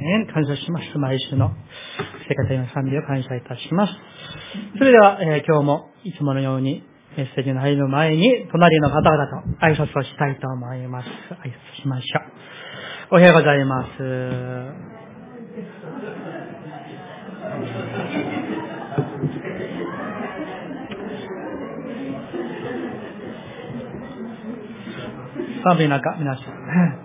メン感謝します。毎週の生活の賛美を感謝いたします。それでは、えー、今日もいつものようにメッセージの入る前に、隣の方々と挨拶をしたいと思います。挨拶しましょう。おはようございます。寒い中、皆さん。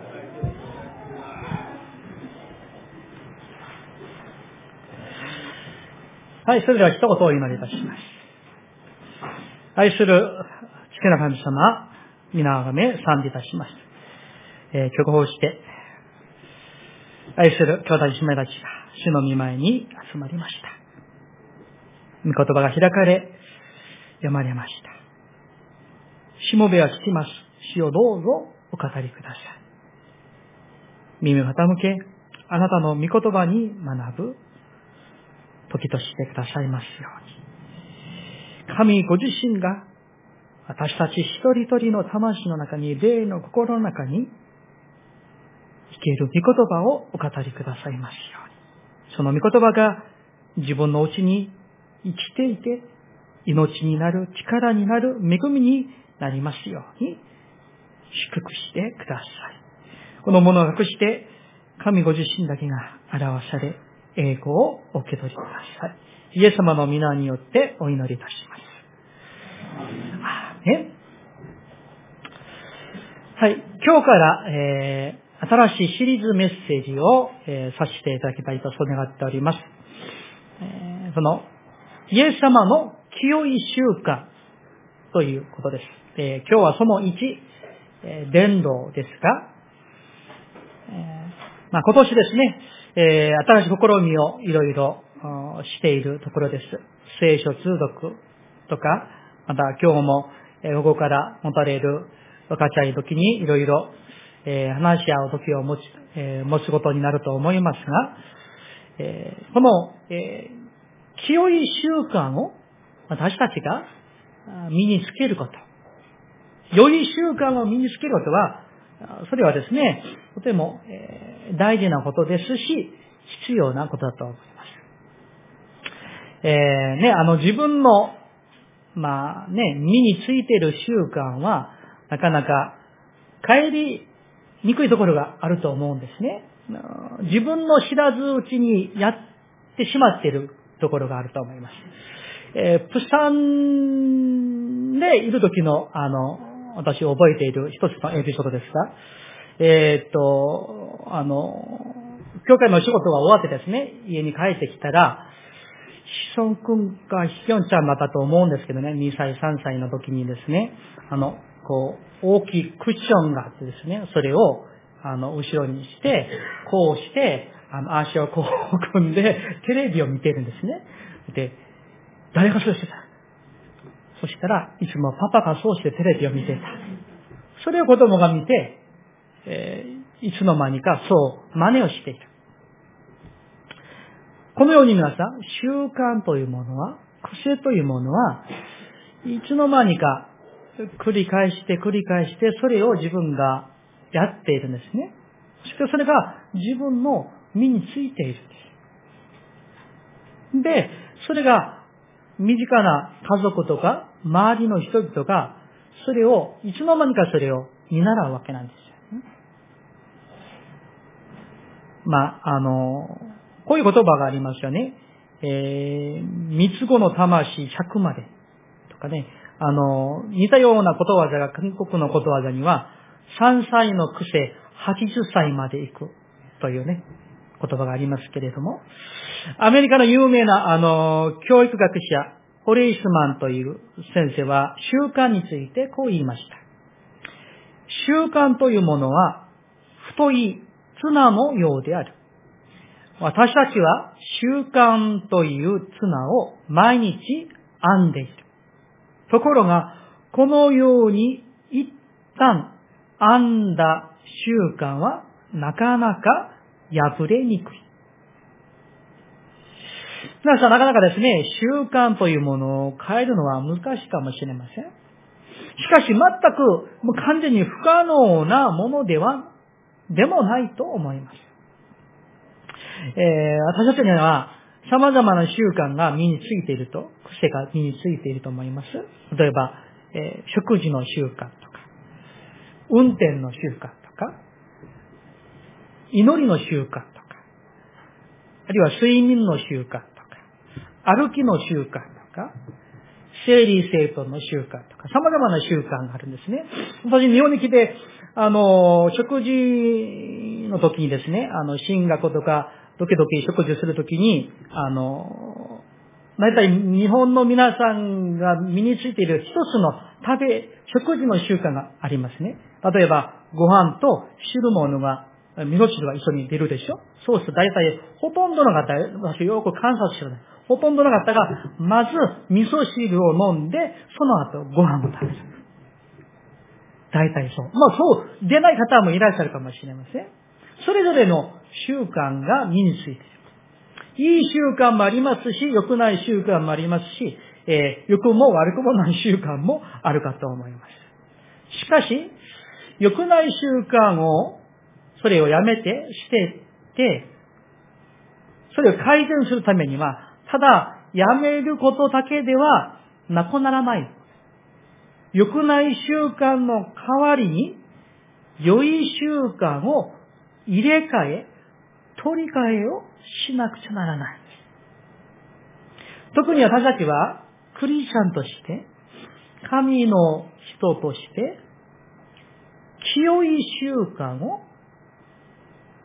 はい、それでは一言お祈りいたします。愛する月の神様、皆をめ賛美いたします。えー、曲報して、愛する兄弟姉妹たちが主の御前に集まりました。御言葉が開かれ、読まれました。しもべは聞きます。死をどうぞお語りください。耳を傾け、あなたの御言葉に学ぶ時としてくださいますように。神ご自身が私たち一人一人の魂の中に、霊の心の中に、生ける御言葉をお語りくださいますように。その御言葉が自分のうちに生きていて、命になる、力になる、恵みになりますように、祝福してください。このものを隠して、神ご自身だけが表され、栄光をお受け取りください。イエス様の皆によってお祈りいたします。ね、はい。今日から、えー、新しいシリーズメッセージを、えー、させていただきたいとそう願っております。えー、その、イエス様の清い習慣ということです。えー、今日はその1、えー、伝道ですが、えーまあ、今年ですね、えー、新しい試みをいろいろしているところです。聖書通読とか、また今日も午後から持たれる分かち合い時にいろいろ話し合う時を持ち、えー、持つことになると思いますが、えー、この、えー、清い習慣を私たちが身につけること。良い習慣を身につけることは、それはですね、とても、大事なことですし、必要なことだと思います。えー、ね、あの自分の、まあね、身についている習慣は、なかなか帰りにくいところがあると思うんですね。自分の知らずうちにやってしまっているところがあると思います。えー、プサンでいる時の、あの、私覚えている一つのエピソードですが、えー、っと、あの、教会の仕事が終わってですね、家に帰ってきたら、シソン君かヒョンちゃんだったと思うんですけどね、2歳、3歳の時にですね、あの、こう、大きいクッションがあってですね、それを、あの、後ろにして、こうして、あの、足をこう組んで、テレビを見てるんですね。で、誰がそうしてた？そしたらいつもパパがそうしてテレビを見てた。それを子供が見て、えー、いつの間にかそう真似をしている。このように皆さん、習慣というものは、癖というものは、いつの間にか繰り返して繰り返して、それを自分がやっているんですね。そしてそれが自分の身についているんです。で、それが身近な家族とか周りの人々がそれを、いつの間にかそれを見習うわけなんですよ。まあ、あの、こういう言葉がありますよね。えー、三つ子の魂100までとかね、あの、似たようなことわざが韓国のことわざには、3歳の癖、80歳まで行くというね、言葉がありますけれども、アメリカの有名な、あの、教育学者、ホレイスマンという先生は習慣についてこう言いました。習慣というものは太い綱のようである。私たちは習慣という綱を毎日編んでいる。ところが、このように一旦編んだ習慣はなかなか破れにくい。皆さんなかなかですね、習慣というものを変えるのは難しいかもしれません。しかし全くもう完全に不可能なものでは、でもないと思います。えー、私たちには様々な習慣が身についていると、癖が身についていると思います。例えば、えー、食事の習慣とか、運転の習慣とか、祈りの習慣とか、あるいは睡眠の習慣、歩きの習慣とか、整理整頓の習慣とか、様々な習慣があるんですね。私、日本に来て、あの、食事の時にですね、あの、進学とか、時々食事するときに、あの、大体日本の皆さんが身についている一つの食べ、食事の習慣がありますね。例えば、ご飯と汁物が、味噌汁が一緒に出るでしょそうすると大体、ほとんどの方、私よく観察してる。ほとんどの方が、まず味噌汁を飲んで、その後ご飯を食べる。大体そう。まあそう、出ない方もいらっしゃるかもしれません。それぞれの習慣が身についている。いい習慣もありますし、良くない習慣もありますし、えー、良くも悪くもない習慣もあるかと思います。しかし、良くない習慣を、それをやめて、してって、それを改善するためには、ただ、やめることだけではなくならない。良くない習慣の代わりに、良い習慣を入れ替え、取り替えをしなくちゃならない。特に私たちは、クリスチャンとして、神の人として、清い習慣を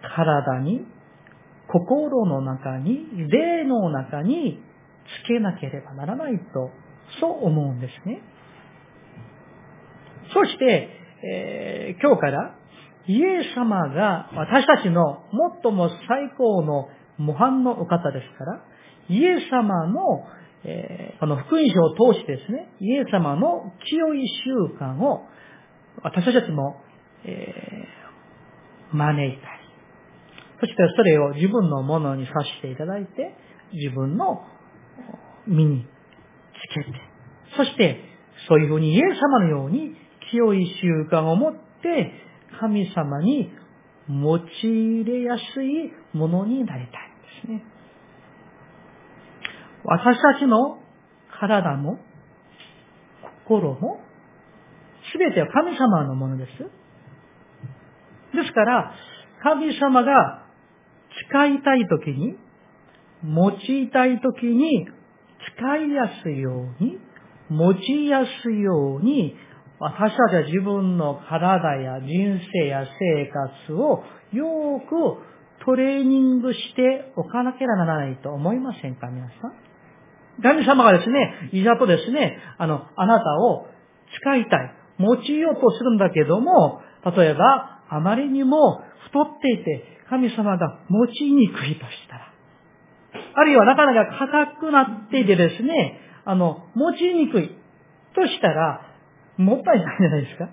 体に、心の中に、霊の中につけなければならないと、そう思うんですね。そして、えー、今日からイエス様が私たちの最も最高の模範のお方ですから、イエス様の、えー、この福音書を通してですね、イエス様の清い習慣を私たちも、えー、招いたり、そしてそれを自分のものにさせていただいて、自分の身につけて、そしてそういうふうにイエス様のように清い習慣を持って神様に用いれやすいものになりたいんですね。私たちの体も心もすべては神様のものです。ですから、神様が使いたいときに、用いたいときに使いやすいように、用いやすいように私たちは自分の体や人生や生活をよくトレーニングしておかなければならないと思いませんか皆さん？神様がですね、いざとですね、あの、あなたを使いたい、用いようとするんだけども、例えば、あまりにも太っていて、神様が持ちにくいとしたら、あるいはなかなか硬くなっていてですね、あの、持ちにくいとしたら、もったいないじゃないですか。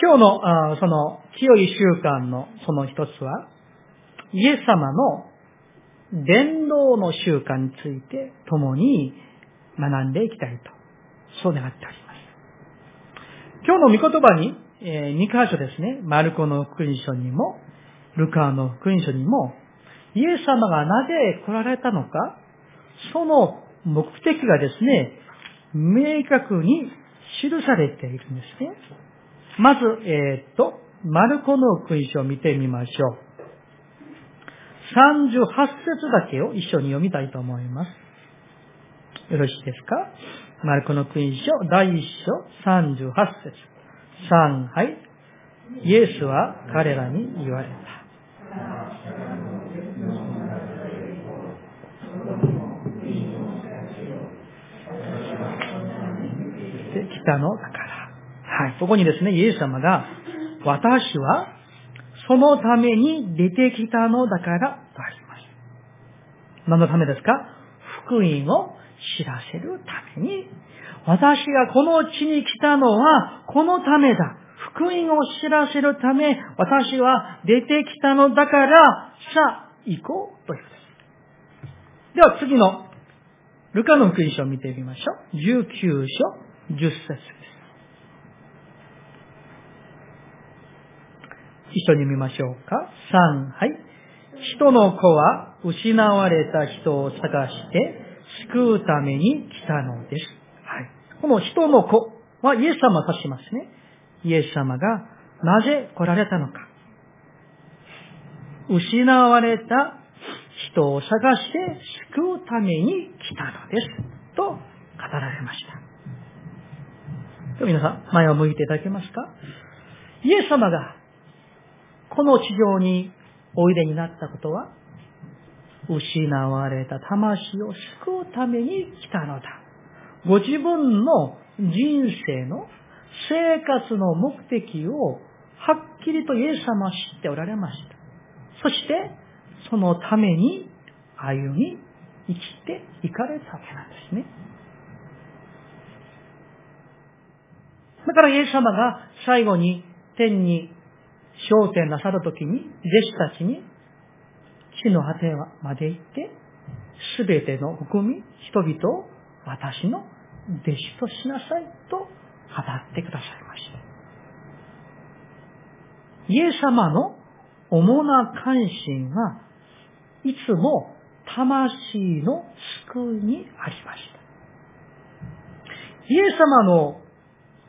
今日の、あその、清い習慣のその一つは、イエス様の伝道の習慣について共に学んでいきたいと、そう願っております。今日の御言葉に、えー、2箇所ですね、マルコの福音書にも、ルカの福音書にも、イエス様がなぜ来られたのか、その目的がですね、明確に記されているんですね。まず、えー、っと、マルコの福音書を見てみましょう。38節だけを一緒に読みたいと思います。よろしいですか？マルコの福音書第1章38節3、はい。イエスは彼らに言われた。来たのだから。はい。ここにですね、イエス様が、私はそのために出てきたのだからとあります。何のためですか？福音を知らせるために、私がこの地に来たのはこのためだ。福音を知らせるため、私は出てきたのだから、さあ、行こうということです。では次の、ルカの福音書を見てみましょう。19章、10節です。一緒に見ましょうか。3、はい。人の子は失われた人を探して救うために来たのです。はい。この人の子はイエス様を指しますね。イエス様がなぜ来られたのか。失われた人を探して救うために来たのです。と語られました。皆さん、前を向いていただけますかイエス様がこの地上においでになったことは、失われた魂を救うために来たのだ。ご自分の人生の生活の目的をはっきりとイエス様は知っておられました。そして、そのために歩み、生きていかれたわけなんですね。だからイエス様が最後に天に焦点なさるときに、弟子たちに、地の果てまで行って、すべての国民、人々を私の弟子としなさいと語ってくださいました。イエス様の主な関心はいつも魂の救いにありました。イエス様の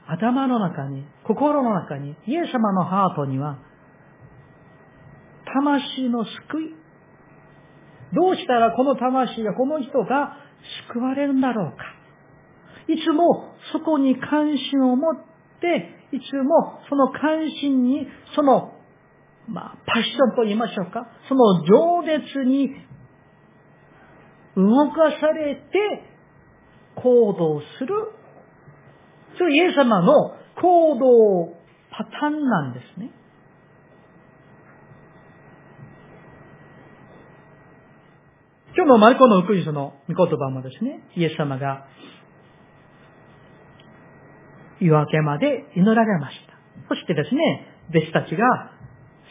頭の中に、心の中に、イエス様のハートには、魂の救い、どうしたらこの魂が、この人が救われるんだろうか。いつもそこに関心を持って、いつもその関心に、その、まあ、パッションと言いましょうか。その情熱に動かされて行動するそれイエス様の行動パターンなんですね。今日のマルコの福音書の御言葉もですね、イエス様が夜明けまで祈られました。そしてですね、弟子たちが、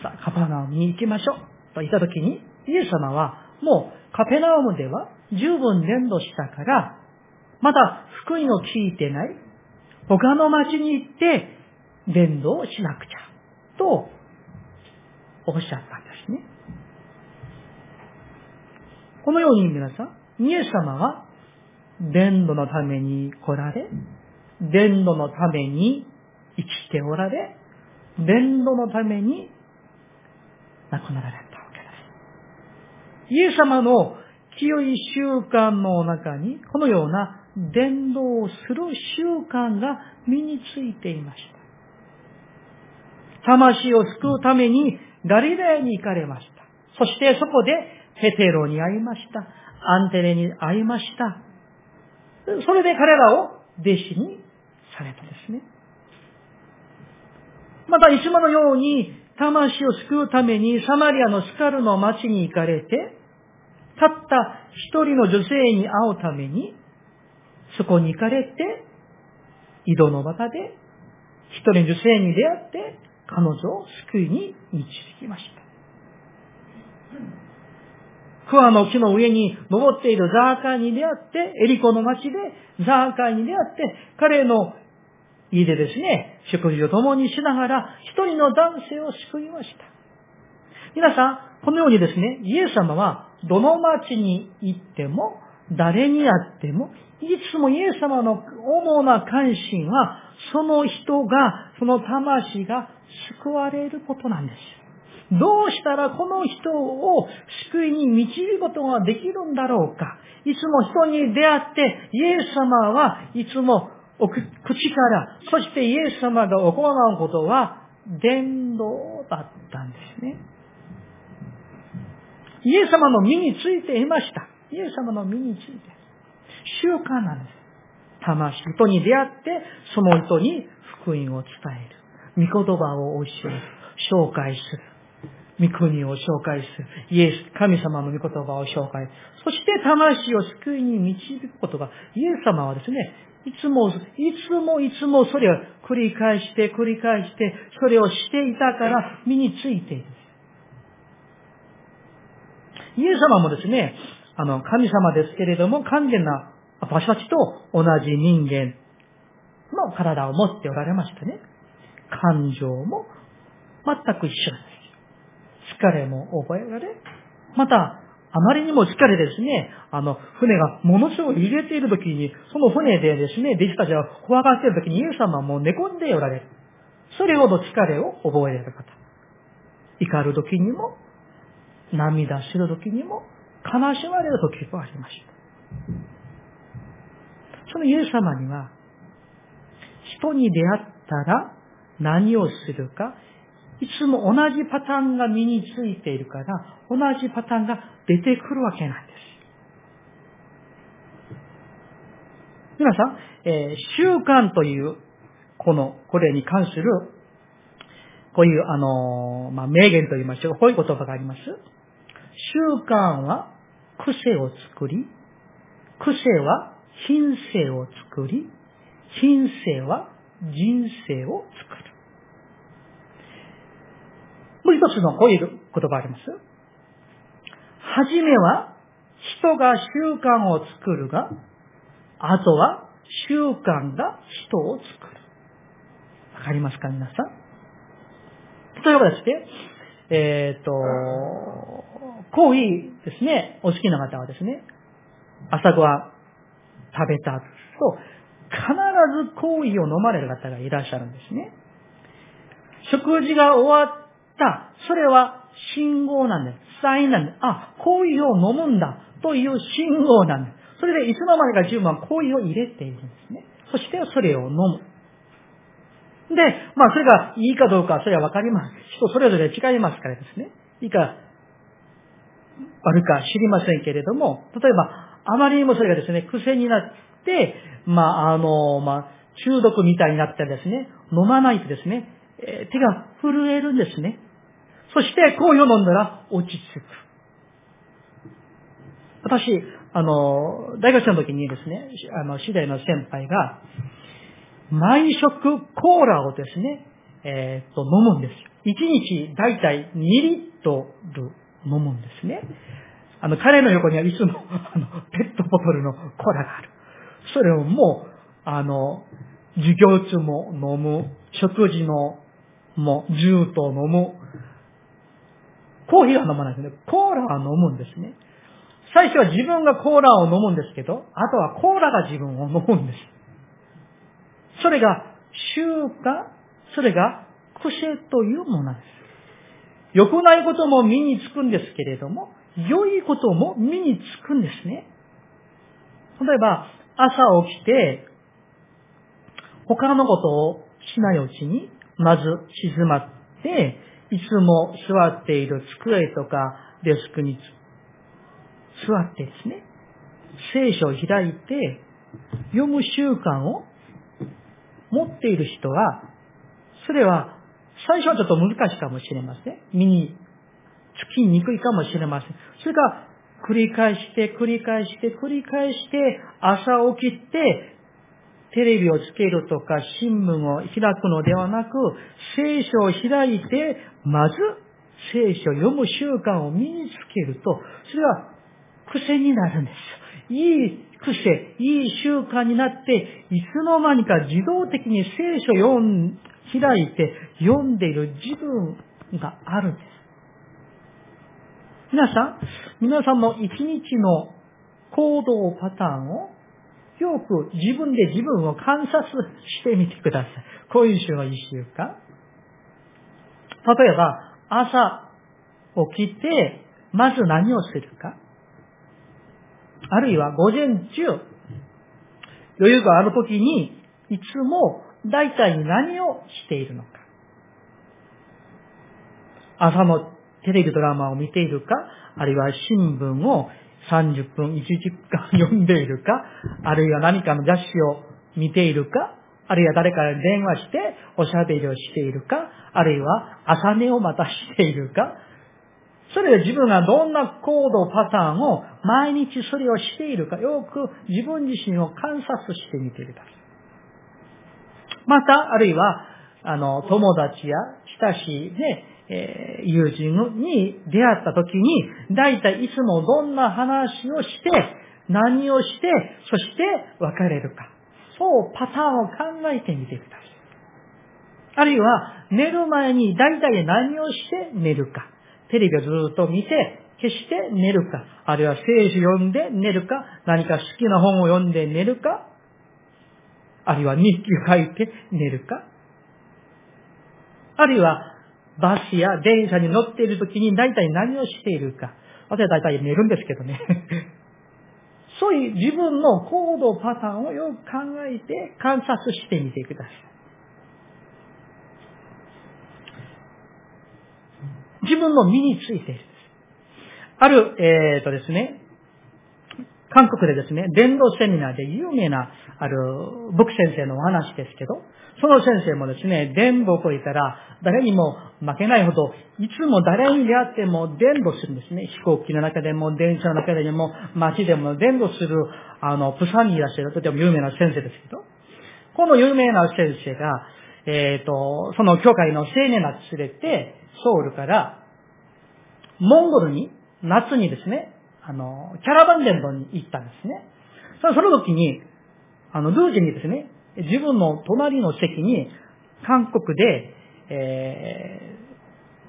さあ、カペナウムに行きましょうと言ったときに、イエス様はもうカペナウムでは十分伝道したから、まだ福音を聞いてない、他の町に行って伝道をしなくちゃ、とおっしゃったんですね。このように皆さん、イエス様は伝道のために来られ、伝道のために生きておられ、伝道のために亡くなられたわけです。イエス様の清い習慣の中に、このような伝道をする習慣が身についていました。魂を救うためにガリラヤに行かれました。そしてそこでヘテロに会いました。アンテレに会いました。それで彼らを弟子にされたですね。また、いつものように魂を救うためにサマリアのスカルの町に行かれて、たった一人の女性に会うために、そこに行かれて、井戸の中で、一人の女性に出会って、彼女を救いに導きました。桑の木の上に登っているザーカーに出会って、エリコの町でザーカーに出会って、彼の家でですね、食事を共にしながら、一人の男性を救いました。皆さん、このようにですね、イエス様は、どの町に行っても、誰に会っても、いつもイエス様の主な関心は、その人が、その魂が救われることなんです。どうしたらこの人を救いに導くことができるんだろうか？いつも人に出会って、イエス様はいつも口から、そしてイエス様が行うことは、伝道だったんですね。イエス様の身についていました。イエス様の身について。習慣なんです。魂、人に出会って、その人に福音を伝える。御言葉を教える。紹介する。御国を紹介する。イエス、神様の御言葉を紹介。そして魂を救いに導くことが、イエス様はですね、いつも、いつもいつもそれを繰り返して繰り返して、それをしていたから身についている。イエス様もですね、あの、神様ですけれども、完全な私たちと同じ人間の体を持っておられましたね。感情も全く一緒です。疲れも覚えられ、また、あまりにも疲れですね、あの、船がものすごい揺れている時に、その船でですね、弟子たちが怖がっている時にイエス様はもう寝込んでおられる。それほど疲れを覚えられる方。怒る時にも、涙する時にも、悲しまれる時もありました。そのイエス様には、人に出会ったら何をするか、いつも同じパターンが身についているから、同じパターンが出てくるわけなんです。皆さん、えー、習慣という、この、これに関する、こういう、あのー、まあ、名言と言いましょう。こういう言葉があります。習慣は癖を作り、癖は品性を作り、品性は人生を作る。もう一つのこういう言葉あります。はじめは人が習慣を作るが、あとは習慣が人を作る。わかりますか皆さん？例えばですね、えっ、ー、と、コーヒーですね、お好きな方はですね、朝ごはん食べたと、必ずコーヒーを飲まれる方がいらっしゃるんですね。食事が終わった、それは信号なんです。サインなんです。あ、コーヒーを飲むんだという信号なんです。それでいつの間にか自分はコーヒーを入れているんですね。そしてそれを飲む。で、まあそれがいいかどうかそれはわかります。人それぞれ違いますからですね。いいか悪か知りませんけれども、例えばあまりにもそれがですね、癖になって、まあ、あの、まあ、中毒みたいになってですね、飲まないとですね、え、手が震えるんですね。そして、こういう飲んだら落ち着く。私、あの、大学生の時にですね、あの、次第の先輩が、毎食コーラをですね、えー、っと、飲むんですよ。1日だいたい2リットル飲むんですね。あの、彼の横にはいつも、あの、ペットボトルのコーラがある。それをもう、あの、授業中も飲む、食事のもう、ジューと飲む。コーヒーは飲まないですね。コーラは飲むんですね。最初は自分がコーラを飲むんですけど、あとはコーラが自分を飲むんです。それが習慣、それが癖というものです。良くないことも身につくんですけれども、良いことも身につくんですね。例えば、朝起きて、他のことをしないうちに、まず静まって、いつも座っている机とかデスクに座ってですね、聖書を開いて、読む習慣を持っている人は、それは最初はちょっと難しいかもしれません。身につきにくいかもしれません。それが繰り返して、繰り返して、繰り返して、朝起きて、テレビをつけるとか、新聞を開くのではなく、聖書を開いて、まず、聖書を読む習慣を身につけると、それは癖になるんです。いい癖、いい習慣になって、いつの間にか自動的に聖書を読ん、開いて読んでいる自分があるんです。皆さん、皆さんの一日の行動パターンをよく自分で自分を観察してみてください。今週の一週間。例えば、朝起きて、まず何をするか。あるいは午前中、余裕があるときに、いつも大体何をしているのか。朝のテレビドラマを見ているか、あるいは新聞を30分、1時間 読んでいるか、あるいは何かの雑誌を見ているか、あるいは誰かに電話しておしゃべりをしているか、あるいは朝寝をまたしているか、それで自分がどんな行動パターンを毎日それをしているか、よく自分自身を観察してみてください。また、あるいは、あの、友達や親しいね、えー、友人に出会った時に、大体いつもどんな話をして、何をして、そして別れるか。そうパターンを考えてみてください。あるいは、寝る前に大体何をして寝るか。テレビをずっと見て、消して寝るか。あるいは聖書読んで寝るか。何か好きな本を読んで寝るか。あるいは日記書いて寝るか。あるいは、バスや電車に乗っている時に大体何をしているか。私は大体寝るんですけどね。そういう自分の行動パターンをよく考えて観察してみてください。自分の身についている。ある、えっ、ー、とですね、韓国でですね、伝道セミナーで有名な、ある、牧先生のお話ですけど、その先生もですね、伝道と言ったら、誰にも負けないほど、いつも誰に出会っても伝道するんですね。飛行機の中でも、電車の中でも、街でも伝道する、あの、プサンにいらっしゃるとても有名な先生ですけど、この有名な先生が、えっ、ー、と、その教会の青年ら連れて、ソウルから、モンゴルに、夏にですね、あの、キャラバン伝道に行ったんですね。その時に、あの、ルージにですね、自分の隣の席に、韓国で、え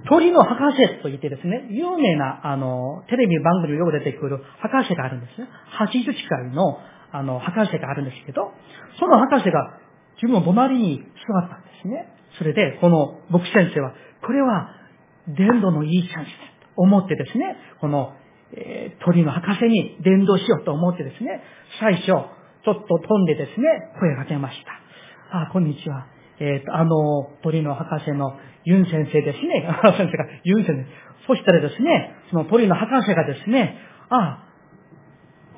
ー、鳥の博士と言ってですね、有名な、あの、テレビ番組によく出てくる博士があるんですね。80近いの、あの、博士があるんですけど、その博士が自分の隣に座ったんですね。それで、この牧師先生は、これは、伝道のいいチャンスだと思ってですね、このえー、鳥の博士に伝道しようと思ってですね、最初、ちょっと飛んでですね、声が出ました。あ、こんにちは。えっ、ー、と、あの、鳥の博士のユン先生ですね。先生が、ユン先生。そしたらですね、その鳥の博士がですね、あ、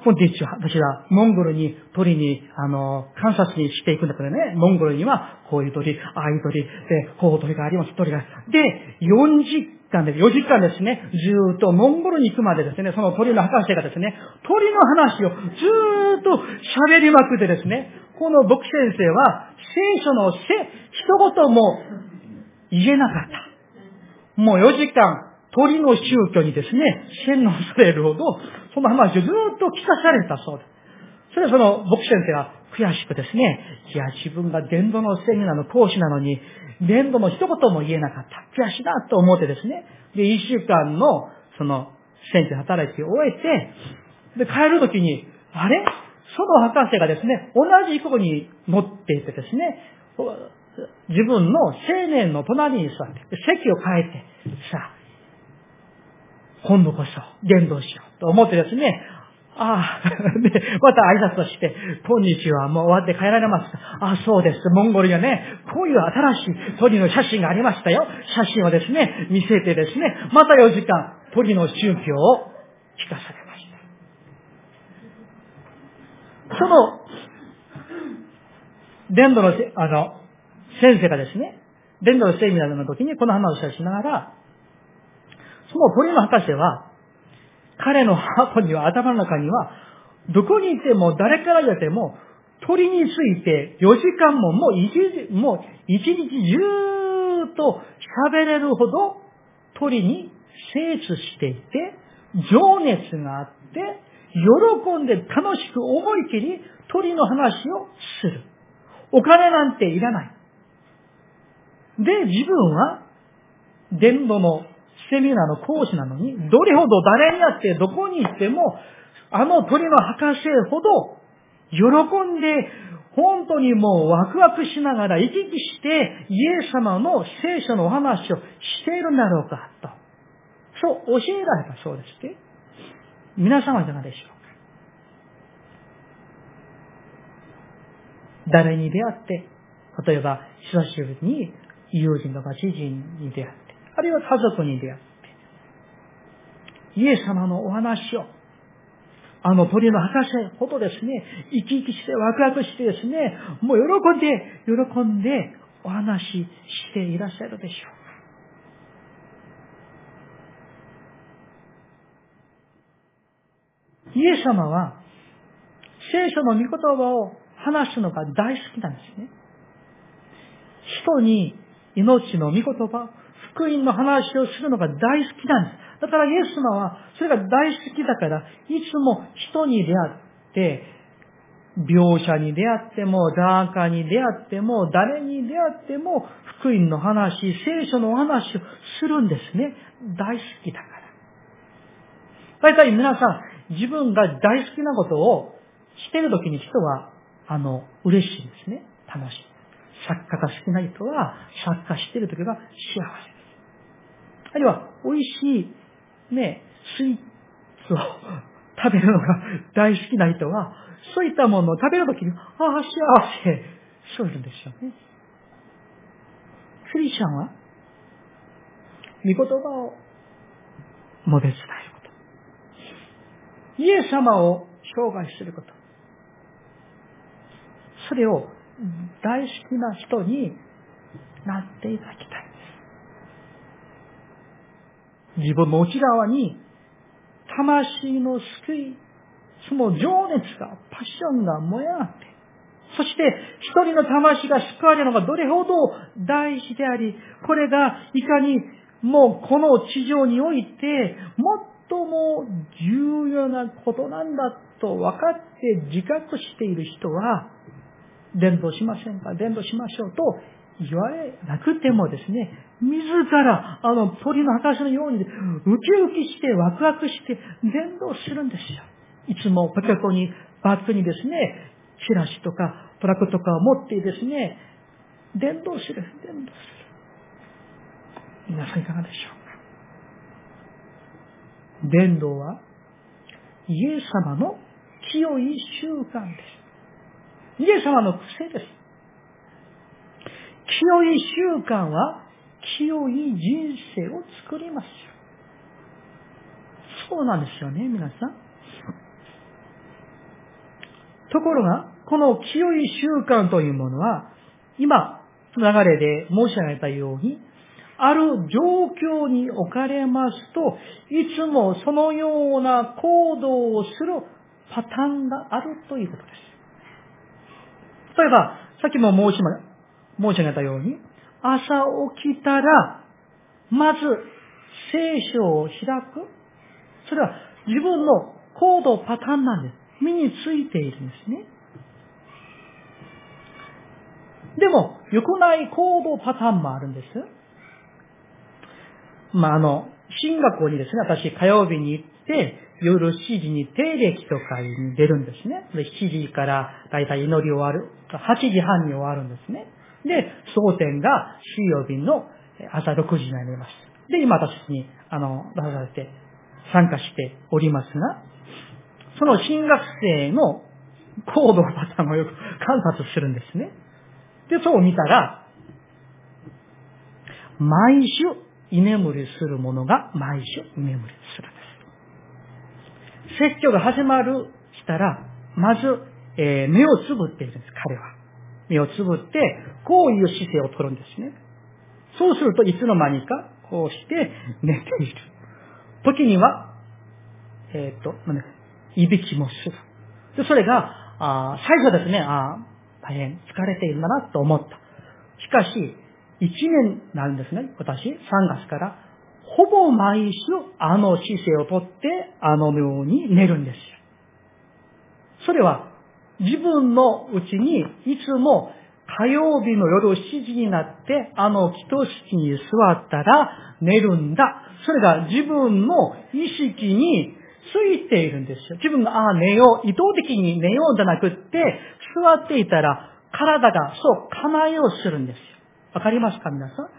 こんにちは。私はモンゴルに鳥に、あの、観察にしていくんだからね、モンゴルにはこういう鳥、ああいう鳥、で、こう鳥があります、鳥が。で、40間で。4時間ですね、ずっとモンゴルに行くまでですね、その鳥の博士がですね、鳥の話をずっと喋りまくってですね、この牧師先生は聖書のせ、一言も言えなかった。もう4時間、鳥の宗教にですね、洗脳されるほど、その話をずっと聞かされたそうです。それはその牧師先生は悔しくですね、いや、自分が伝道のセミナーの講師なのに、伝道の一言も言えなかった。悔しいなと思ってですね。で、一週間の、その、先生働きを終えて、で、帰るときに、あれ？その博士がですね、同じここに乗っていてですね、自分の青年の隣に座って、席を変えて、さあ、今度こそ伝道しようと思ってですね、ああ、で、また挨拶して、こんにちは、もう終わって帰られますああ、そうです。モンゴルにはね、こういう新しい鳥の写真がありましたよ。写真をですね、見せてですね、また4時間、鳥の宗教を聞かされました。その、伝道の、あの、先生がですね、伝道のセミナーの時にこの話をしながら、その鳥の博士は、彼のハートには、頭の中には、どこにいても誰から言っても、鳥について4時間ももう一日、もう一日中と喋れるほど鳥に精通していて、情熱があって、喜んで楽しく思い切り鳥の話をする。お金なんていらない。で、自分は伝道のセミナーの講師なのに、どれほど誰に会ってどこに行っても、あの鳥の博士ほど喜んで、本当にもうワクワクしながら生き生きしてイエス様の聖書のお話をしているんだろうかと。そう教えられたそうですね。皆様いかがでしょうか誰に出会って、例えば久しぶりに友人とか知人に出会って、あるいは家族に出会って、イエス様のお話を、あの鳥の博士ほどですね、生き生きしてワクワクしてですね、もう喜んで、喜んでお話ししていらっしゃるでしょう。イエス様は、聖書の御言葉を話すのが大好きなんですね。人に命の御言葉、福音の話をするのが大好きなんです。だからイエス様は、それが大好きだから、いつも人に出会って、描写に出会っても、ダーカに出会っても、誰に出会っても、福音の話、聖書の話をするんですね。大好きだから。大体皆さん、自分が大好きなことをしてる時に人は、あの、嬉しいんですね。楽しい。作家が好きな人は、作家してる時が幸せ。あるいは、美味しい、ね、スイーツを食べるのが 大好きな人は、そういったものを食べるときに、ああ、幸せ。そういうんですよね。クリスチャンは、御言葉を述べ伝えること。イエス様を紹介すること。それを大好きな人になっていただきたい自分の内側に魂の救い、その情熱が、パッションが燃え上がって、そして一人の魂が救われるのがどれほど大事であり、これがいかにもうこの地上において最も重要なことなんだと分かって自覚している人は、伝道しませんか伝道しましょうと言われなくてもですね、自ら、あの、鳥の証のように、ウキウキして、ワクワクして、伝道するんですよ。いつもポケットに、バッグにですね、チラシとか、トラックとかを持ってですね、伝道する、伝道する。皆さんいかがでしょうか？伝道は、イエス様の清い習慣です。イエス様の癖です。清い習慣は清い人生を作りますよ。そうなんですよね、皆さん。ところが、この清い習慣というものは、今、流れで申し上げたように、ある状況に置かれますと、いつもそのような行動をするパターンがあるということです。例えば、さっきも申し申し上げたように、朝起きたら、まず聖書を開く。それは自分の行動パターンなんです。身についているんですね。でも、良くない行動パターンもあるんです。まあ、あの、進学校にですね、私火曜日に行って、夜7時に定歴とかに出るんですね。7時からだいたい祈り終わる。8時半に終わるんですね。で、争点が水曜日の朝6時になります。で、今私に、あの、出されて参加しておりますが、その新学生の行動パターンをよく 観察するんですね。で、そう見たら、毎週居眠りする者が毎週居眠りするんです。説教が始まるしたら、まず、えー、目をつぶっているんです、彼は。目をつぶって、こういう姿勢をとるんですね。そうするといつの間にか、こうして寝ている。時には、えっ、と、いびきもする。で、それが、あ最初ですね、あ大変疲れているんだなと思った。しかし、一年なんですね、私、3月から、ほぼ毎週あの姿勢をとって、あのように寝るんですよ。それは自分のうちにいつも火曜日の夜7時になってあの祈祷室に座ったら寝るんだ。それが自分の意識についているんですよ。自分が、ああ、寝よう。意図的に寝ようじゃなくって、座っていたら体がそう、構えをするんですよ。わかりますか皆さん？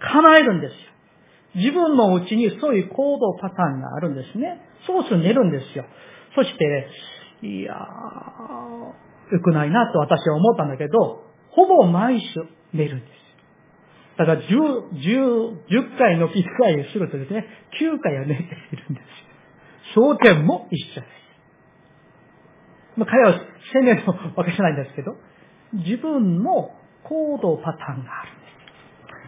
構えるんですよ。自分のうちにそういう行動パターンがあるんですね。そうすると寝るんですよ。そして、いやー、良くないなと私は思ったんだけど、ほぼ毎週寝るんです。だから10、10、10回のき回をするとですね、9回は寝ているんです。焦点も一緒です。まあ、彼は責めるわけじゃないんですけど、自分の行動パターンがある。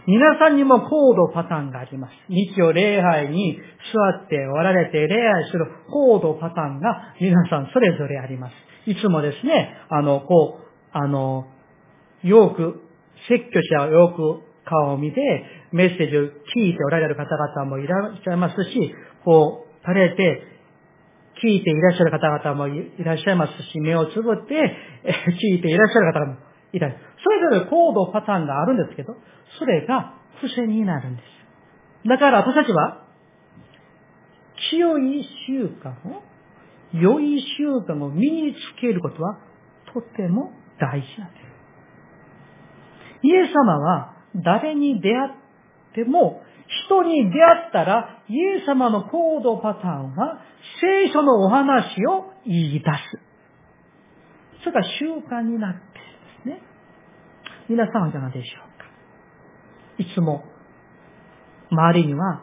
皆さんにも行動パターンがあります。日曜礼拝に座っておられて礼拝する行動パターンが皆さんそれぞれあります。いつもですね、あの、こう、あの、よく、説教者をよく顔を見て、メッセージを聞いておられる方々もいらっしゃいますし、こう、垂れて、聞いていらっしゃる方々もいらっしゃいますし、目をつぶって聞いていらっしゃる方もいらっしゃる。それぞれ行動パターンがあるんですけど、それが癖になるんです。だから私たちは、清い習慣を、良い習慣を身につけることはとても大事なんです。イエス様は誰に出会っても、人に出会ったら、イエス様の行動パターンは、聖書のお話を言い出す。それが習慣になっね。皆さんはいかがでしょうか？いつも、周りには、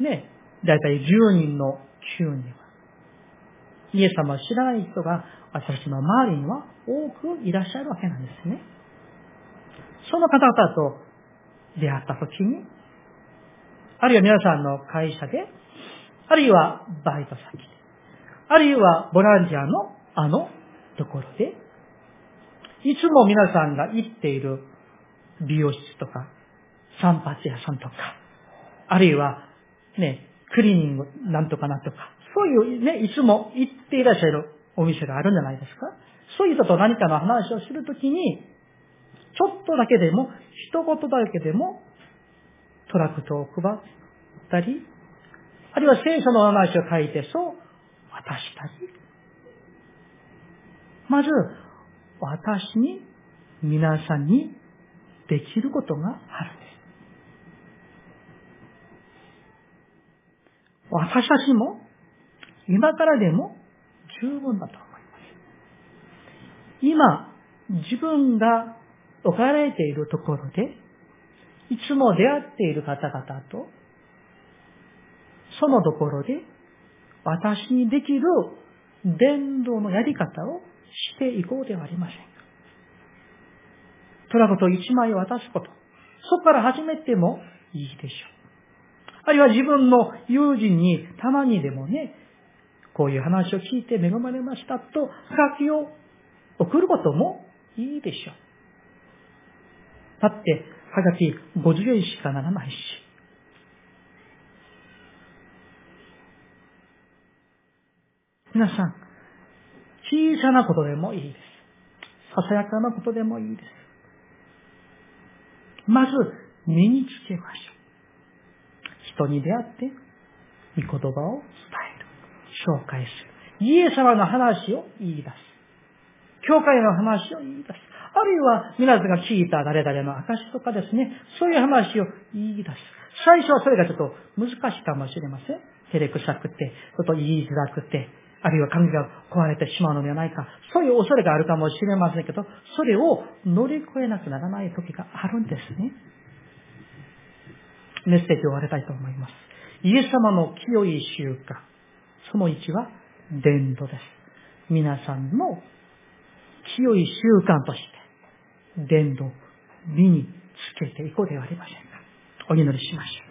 ね、だいたい10人の9人は、イエス様を知らない人が、私の周りには多くいらっしゃるわけなんですね。その方々と出会ったときに、あるいは皆さんの会社で、あるいはバイト先で、あるいはボランティアのあのところで、いつも皆さんが行っている美容室とか、散髪屋さんとか、あるいはね、クリーニングなんとかなんとか、そういうね、いつも行っていらっしゃるお店があるんじゃないですか？そういう人と何かの話をするときに、ちょっとだけでも、一言だけでも、トラクトを配ったり、あるいは聖書の話を書いてそう渡したり。まず、私に、皆さんにできることがあるんです。私たちも、今からでも十分だと思います。今、自分が置かれているところで、いつも出会っている方々と、そのところで、私にできる伝道のやり方をしていこうではありませんか。トラブと一枚渡すこと。そこから始めてもいいでしょう。あるいは自分の友人にたまにでもね、こういう話を聞いて恵まれましたと、書きを送ることもいいでしょう。だって、はがき50円しかならないし。皆さん、小さなことでもいいです。ささやかなことでもいいです。まず、身につけましょう。人に出会って、御言葉を伝える。紹介する。イエス様の話を言い出す。教会の話を言い出す。あるいは皆さんが聞いた誰々の証とかですね、そういう話を言い出す。最初はそれがちょっと難しいかもしれません。照れくさくて、ちょっと言いづらくて、あるいは関係が壊れてしまうのではないか、そういう恐れがあるかもしれませんけど、それを乗り越えなくならない時があるんですね。メッセージを終わりたいと思います。イエス様の清い習慣。その1は伝道です。皆さんの清い習慣として、伝道、身につけていこうではありませんか。お祈りしましょう。